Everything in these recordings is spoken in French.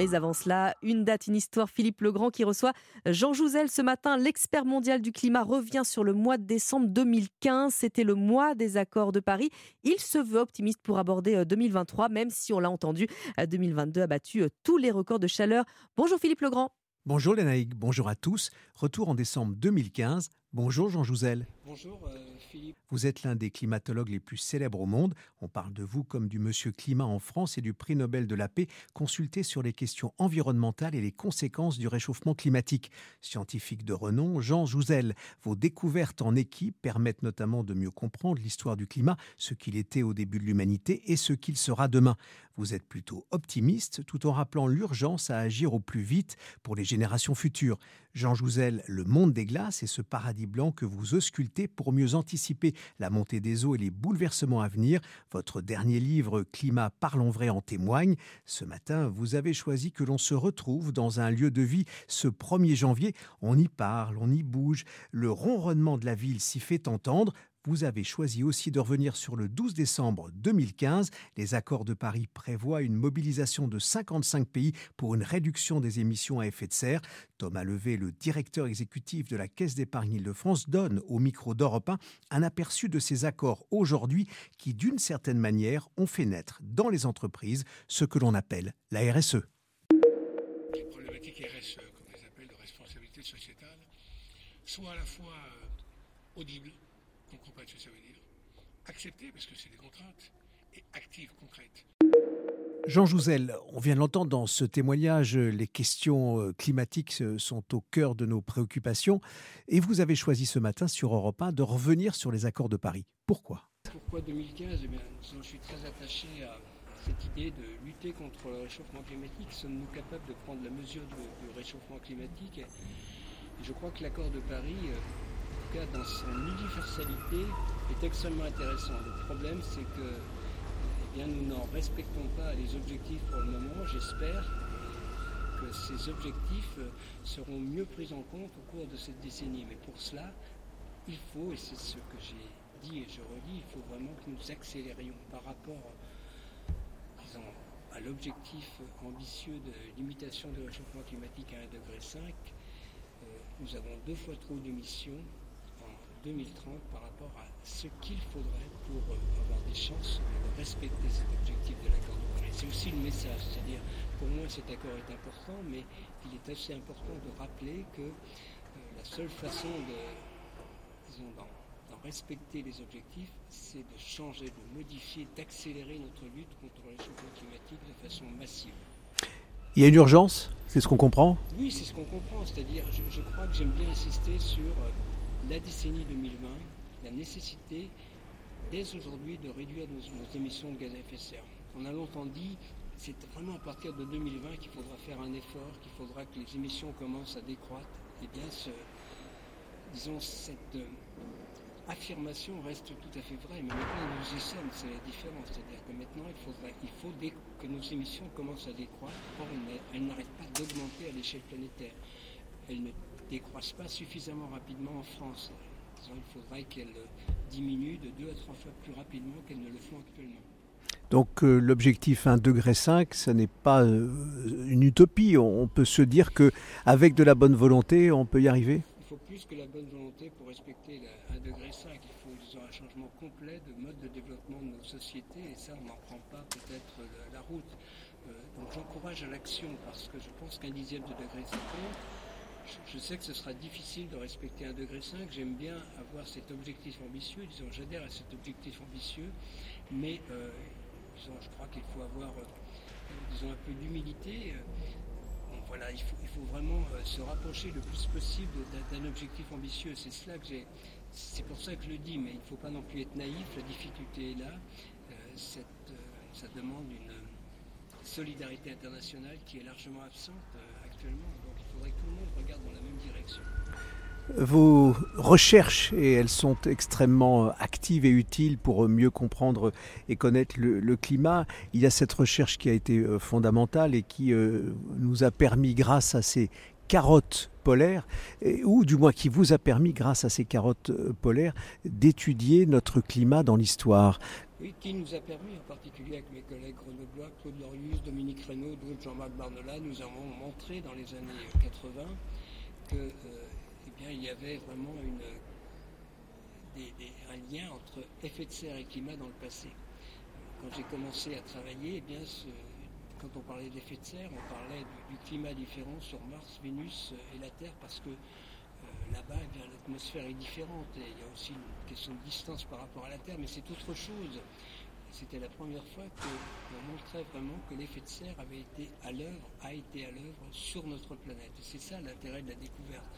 Mais avant cela, une date, une histoire. Philippe Legrand qui reçoit Jean Jouzel ce matin. L'expert mondial du climat revient sur le mois de décembre 2015. C'était le mois des accords de Paris. Il se veut optimiste pour aborder 2023, même si on l'a entendu, 2022 a battu tous les records de chaleur. Bonjour Philippe Legrand. Bonjour Lénaïque, bonjour à tous. Retour en décembre 2015. Bonjour Jean Jouzel. Bonjour euh, Philippe. Vous êtes l'un des climatologues les plus célèbres au monde. On parle de vous comme du monsieur climat en France et du prix Nobel de la paix consulté sur les questions environnementales et les conséquences du réchauffement climatique. Scientifique de renom, Jean Jouzel, vos découvertes en équipe permettent notamment de mieux comprendre l'histoire du climat, ce qu'il était au début de l'humanité et ce qu'il sera demain. Vous êtes plutôt optimiste tout en rappelant l'urgence à agir au plus vite pour les générations futures. Jean Jouzel, le monde des glaces et ce paradis blanc que vous auscultez pour mieux anticiper la montée des eaux et les bouleversements à venir. Votre dernier livre, Climat, parlons vrai, en témoigne. Ce matin, vous avez choisi que l'on se retrouve dans un lieu de vie ce 1er janvier. On y parle, on y bouge. Le ronronnement de la ville s'y fait entendre. Vous avez choisi aussi de revenir sur le 12 décembre 2015. Les accords de Paris prévoient une mobilisation de 55 pays pour une réduction des émissions à effet de serre. Thomas Levé, le directeur exécutif de la Caisse d'épargne Île-de-France, donne au micro d'Europe 1 un aperçu de ces accords aujourd'hui qui, d'une certaine manière, ont fait naître dans les entreprises ce que l'on appelle la RSE. Les problématiques RSE, comme les appelle de responsabilité sociétale, sont à la fois euh, audibles que ça veut dire. Accepter, parce que c'est des contraintes, et active, concrète. Jean Jouzel, on vient de l'entendre dans ce témoignage, les questions euh, climatiques euh, sont au cœur de nos préoccupations. Et vous avez choisi ce matin sur Europe 1 de revenir sur les accords de Paris. Pourquoi? Pourquoi 2015 eh bien, Je suis très attaché à cette idée de lutter contre le réchauffement climatique. Sommes-nous capables de prendre la mesure du, du réchauffement climatique? Et Je crois que l'accord de Paris euh, cas dans son universalité, est extrêmement intéressant. Le problème, c'est que eh bien, nous n'en respectons pas les objectifs pour le moment. J'espère que ces objectifs seront mieux pris en compte au cours de cette décennie. Mais pour cela, il faut, et c'est ce que j'ai dit et je redis, il faut vraiment que nous accélérions par rapport disons, à l'objectif ambitieux de limitation du réchauffement climatique à 1,5 degré. Euh, nous avons deux fois trop d'émissions 2030 par rapport à ce qu'il faudrait pour euh, avoir des chances de respecter cet objectif de l'accord de Paris. C'est aussi le message, c'est-à-dire pour moi cet accord est important, mais il est assez important de rappeler que euh, la seule façon de, disons, d'en, respecter les objectifs, c'est de changer, de modifier, d'accélérer notre lutte contre le réchauffement climatique de façon massive. Il y a une urgence? C'est ce qu'on comprend? Oui, c'est ce qu'on comprend. C'est-à-dire, je, je, crois que j'aime bien insister sur euh, la décennie 2020, la nécessité dès aujourd'hui de réduire nos, émissions de gaz à effet de serre. On a longtemps dit c'est vraiment à partir de 2020 qu'il faudra faire un effort, qu'il faudra que les émissions commencent à décroître. Et eh bien, disons, cette euh, affirmation reste tout à fait vraie, mais maintenant nous y sommes, c'est la différence. C'est-à-dire que maintenant, il, faut que nos émissions commencent à décroître. Or, elles n'arrêtent pas d'augmenter à l'échelle planétaire. Décroissent pas suffisamment rapidement en France. il faudrait qu'elles diminuent de deux à trois fois plus rapidement qu'elles ne le font actuellement. Donc euh, l'objectif 1,5 degré, ce n'est pas euh, une utopie. On, peut se dire qu'avec de la bonne volonté, on peut y arriver? Il faut plus que la bonne volonté pour respecter la 1,5 degré. Il faut un changement complet de mode de développement de nos sociétés et ça, on n'en prend pas peut-être la, route. Euh, donc j'encourage à l'action parce que je pense qu'un dixième de degré, c'est je sais que ce sera difficile de respecter un degré 5. J'aime bien avoir cet objectif ambitieux. Disons, j'adhère à cet objectif ambitieux, mais euh, je crois qu'il faut avoir, euh, un peu d'humilité. Euh, voilà, il faut, vraiment se rapprocher le plus possible d'un objectif ambitieux. C'est cela que. C'est pour ça que je le dis, mais il ne faut pas non plus être naïf. La difficulté est là. ça demande une solidarité internationale qui est largement absente actuellement faudrait que tout le monde regarde dans la même direction. Vos recherches, et elles sont extrêmement actives et utiles pour mieux comprendre et connaître le, climat, il y a cette recherche qui a été euh, fondamentale et qui euh, nous a permis, grâce à ces carottes polaires, ou du moins qui vous a permis, grâce à ces carottes euh, polaires, d'étudier notre climat dans l'histoire. Oui, qui nous a permis, en particulier avec mes collègues grenoblois, Claude Lorius, Dominique Reynaud, d'autres, Jean-Marc Barnola, nous avons montré dans les années 80 que, euh, eh bien, il y avait vraiment un lien entre effet de serre et climat dans le passé. Quand j'ai commencé à travailler, eh quand on parlait d'effet de serre, on parlait du, climat différent sur Mars, Vénus et la Terre parce que euh, là-bas, eh l'atmosphère est différente et il y a aussi une question de distance par rapport à la Terre, mais c'est autre chose. C'était la première fois qu'on montrait vraiment que l'effet de serre avait été à l'œuvre, a été à l'œuvre sur notre planète. Et c'est ça l'intérêt de la découverte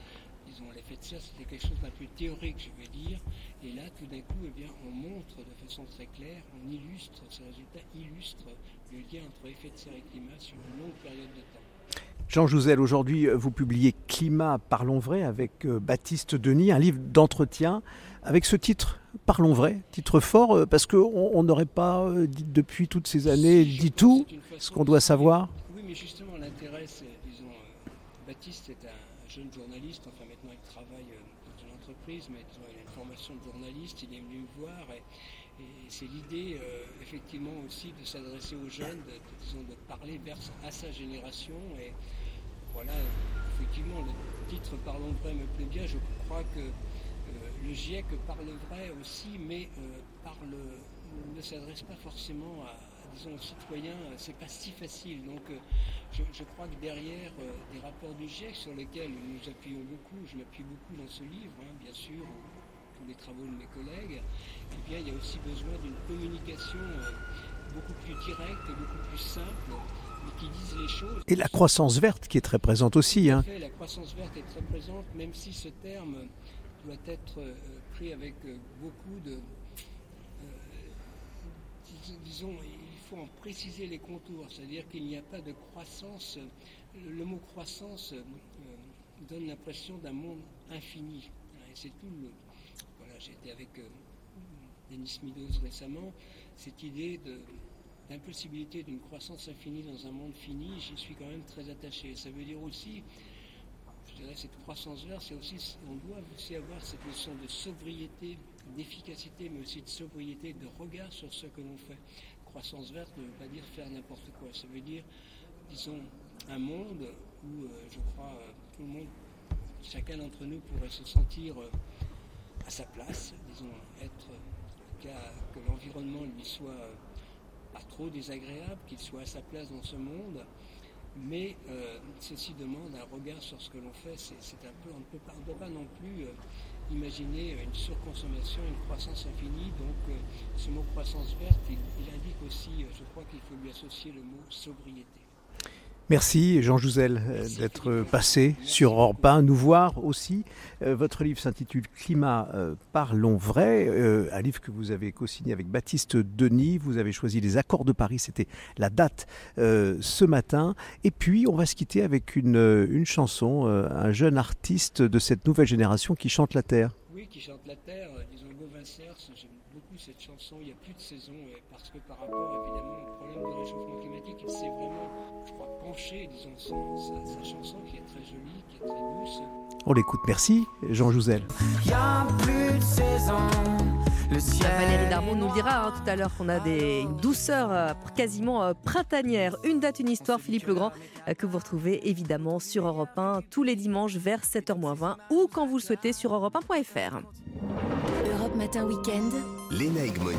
disons, l'effet de serre, c'était quelque chose d'un peu théorique, je vais dire. Et là, tout d'un coup, eh on montre de façon très claire, on illustre, ces résultats illustrent le lien entre effet de serre et climat sur une longue période de temps. Jean Jouzel, aujourd'hui, vous publiez Climat, parlons vrai avec euh, Baptiste Denis, un livre d'entretien avec ce titre, Parlons vrai, titre fort, euh, parce qu'on n'aurait pas, euh, dit, depuis toutes ces années, dit tout ce qu'on doit savoir. Oui, mais justement, l'intérêt, c'est, disons, Baptiste est un jeune journaliste, enfin maintenant il travaille euh, dans une entreprise, mais il a une formation de journaliste, il est venu me voir et, c'est l'idée euh, effectivement aussi de s'adresser aux jeunes, de, disons, de parler vers, à sa génération et voilà, effectivement le titre Parlons vrai me plaît bien, je crois que euh, le GIEC parle vrai aussi, mais parle, ne s'adresse pas forcément disons, aux citoyens, euh, c'est pas si facile. Donc euh, je, crois que derrière euh, des rapports du GIEC sur lesquels nous appuyons beaucoup, je m'appuie beaucoup dans ce livre, hein, bien sûr, tous les travaux de mes collègues, eh bien il y a aussi besoin d'une communication beaucoup plus directe et beaucoup plus simple. Et la croissance verte qui est très présente aussi. Hein. la croissance verte est très présente, même si ce terme doit être pris avec beaucoup de, disons, en préciser les contours, c'est-à-dire qu'il n'y a pas de croissance. Le mot croissance euh, donne l'impression d'un monde infini. Et c'est tout le. Voilà, j'étais avec euh, Denis Meadows récemment. Cette idée d'impossibilité d'une croissance infinie dans un monde fini, j'y suis quand même très attaché. Ça veut dire aussi, je dirais, cette croissance verte, c'est aussi, on doit aussi avoir cette notion de sobriété, d'efficacité, mais aussi de sobriété, de regard sur ce que l'on fait croissance verte ne veut pas dire faire n'importe quoi. Ça veut dire, disons, un monde où, euh, je crois, euh, tout le monde, chacun d'entre nous pourrait se sentir euh, à sa place, disons, être, que l'environnement lui soit pas trop désagréable, qu'il soit à sa place dans ce monde. Mais ceci demande un regard sur ce que l'on fait. C'est un peu, on ne peut pas, non plus imaginer une surconsommation, une croissance infinie. Donc euh, ce mot croissance verte, il, indique aussi, euh, je crois qu'il faut lui associer le mot sobriété. Merci Jean Jouzel euh, d'être passé sur Europe 1, nous voir aussi. votre livre s'intitule Climat, parlons vrai, un livre que vous avez co-signé avec Baptiste Denis. Vous avez choisi les accords de Paris, c'était la date ce matin. Et puis on va se quitter avec une chanson, un jeune artiste de cette nouvelle génération qui chante la terre. Oui, qui chante la terre, disons Gauvin j'aime beaucoup cette chanson, il n'y a plus de saison, parce que par rapport évidemment au problème de réchauffement climatique, il s'est vraiment, je crois, penché, disons, sa, sa, chanson qui est très jolie, qui est très douce. On l'écoute, merci Jean Jouzel. Il n'y a plus de saison. Le ciel Valérie Darmon nous dira hein, tout à l'heure qu'on a des, une douceur euh, quasiment euh, printanière. Une date, une histoire, Philippe Legrand, euh, que vous retrouvez évidemment sur Europe 1 tous les dimanches vers 7h20 ou quand vous le souhaitez sur europe1.fr. Europe Matin Weekend. Léna Egmonier.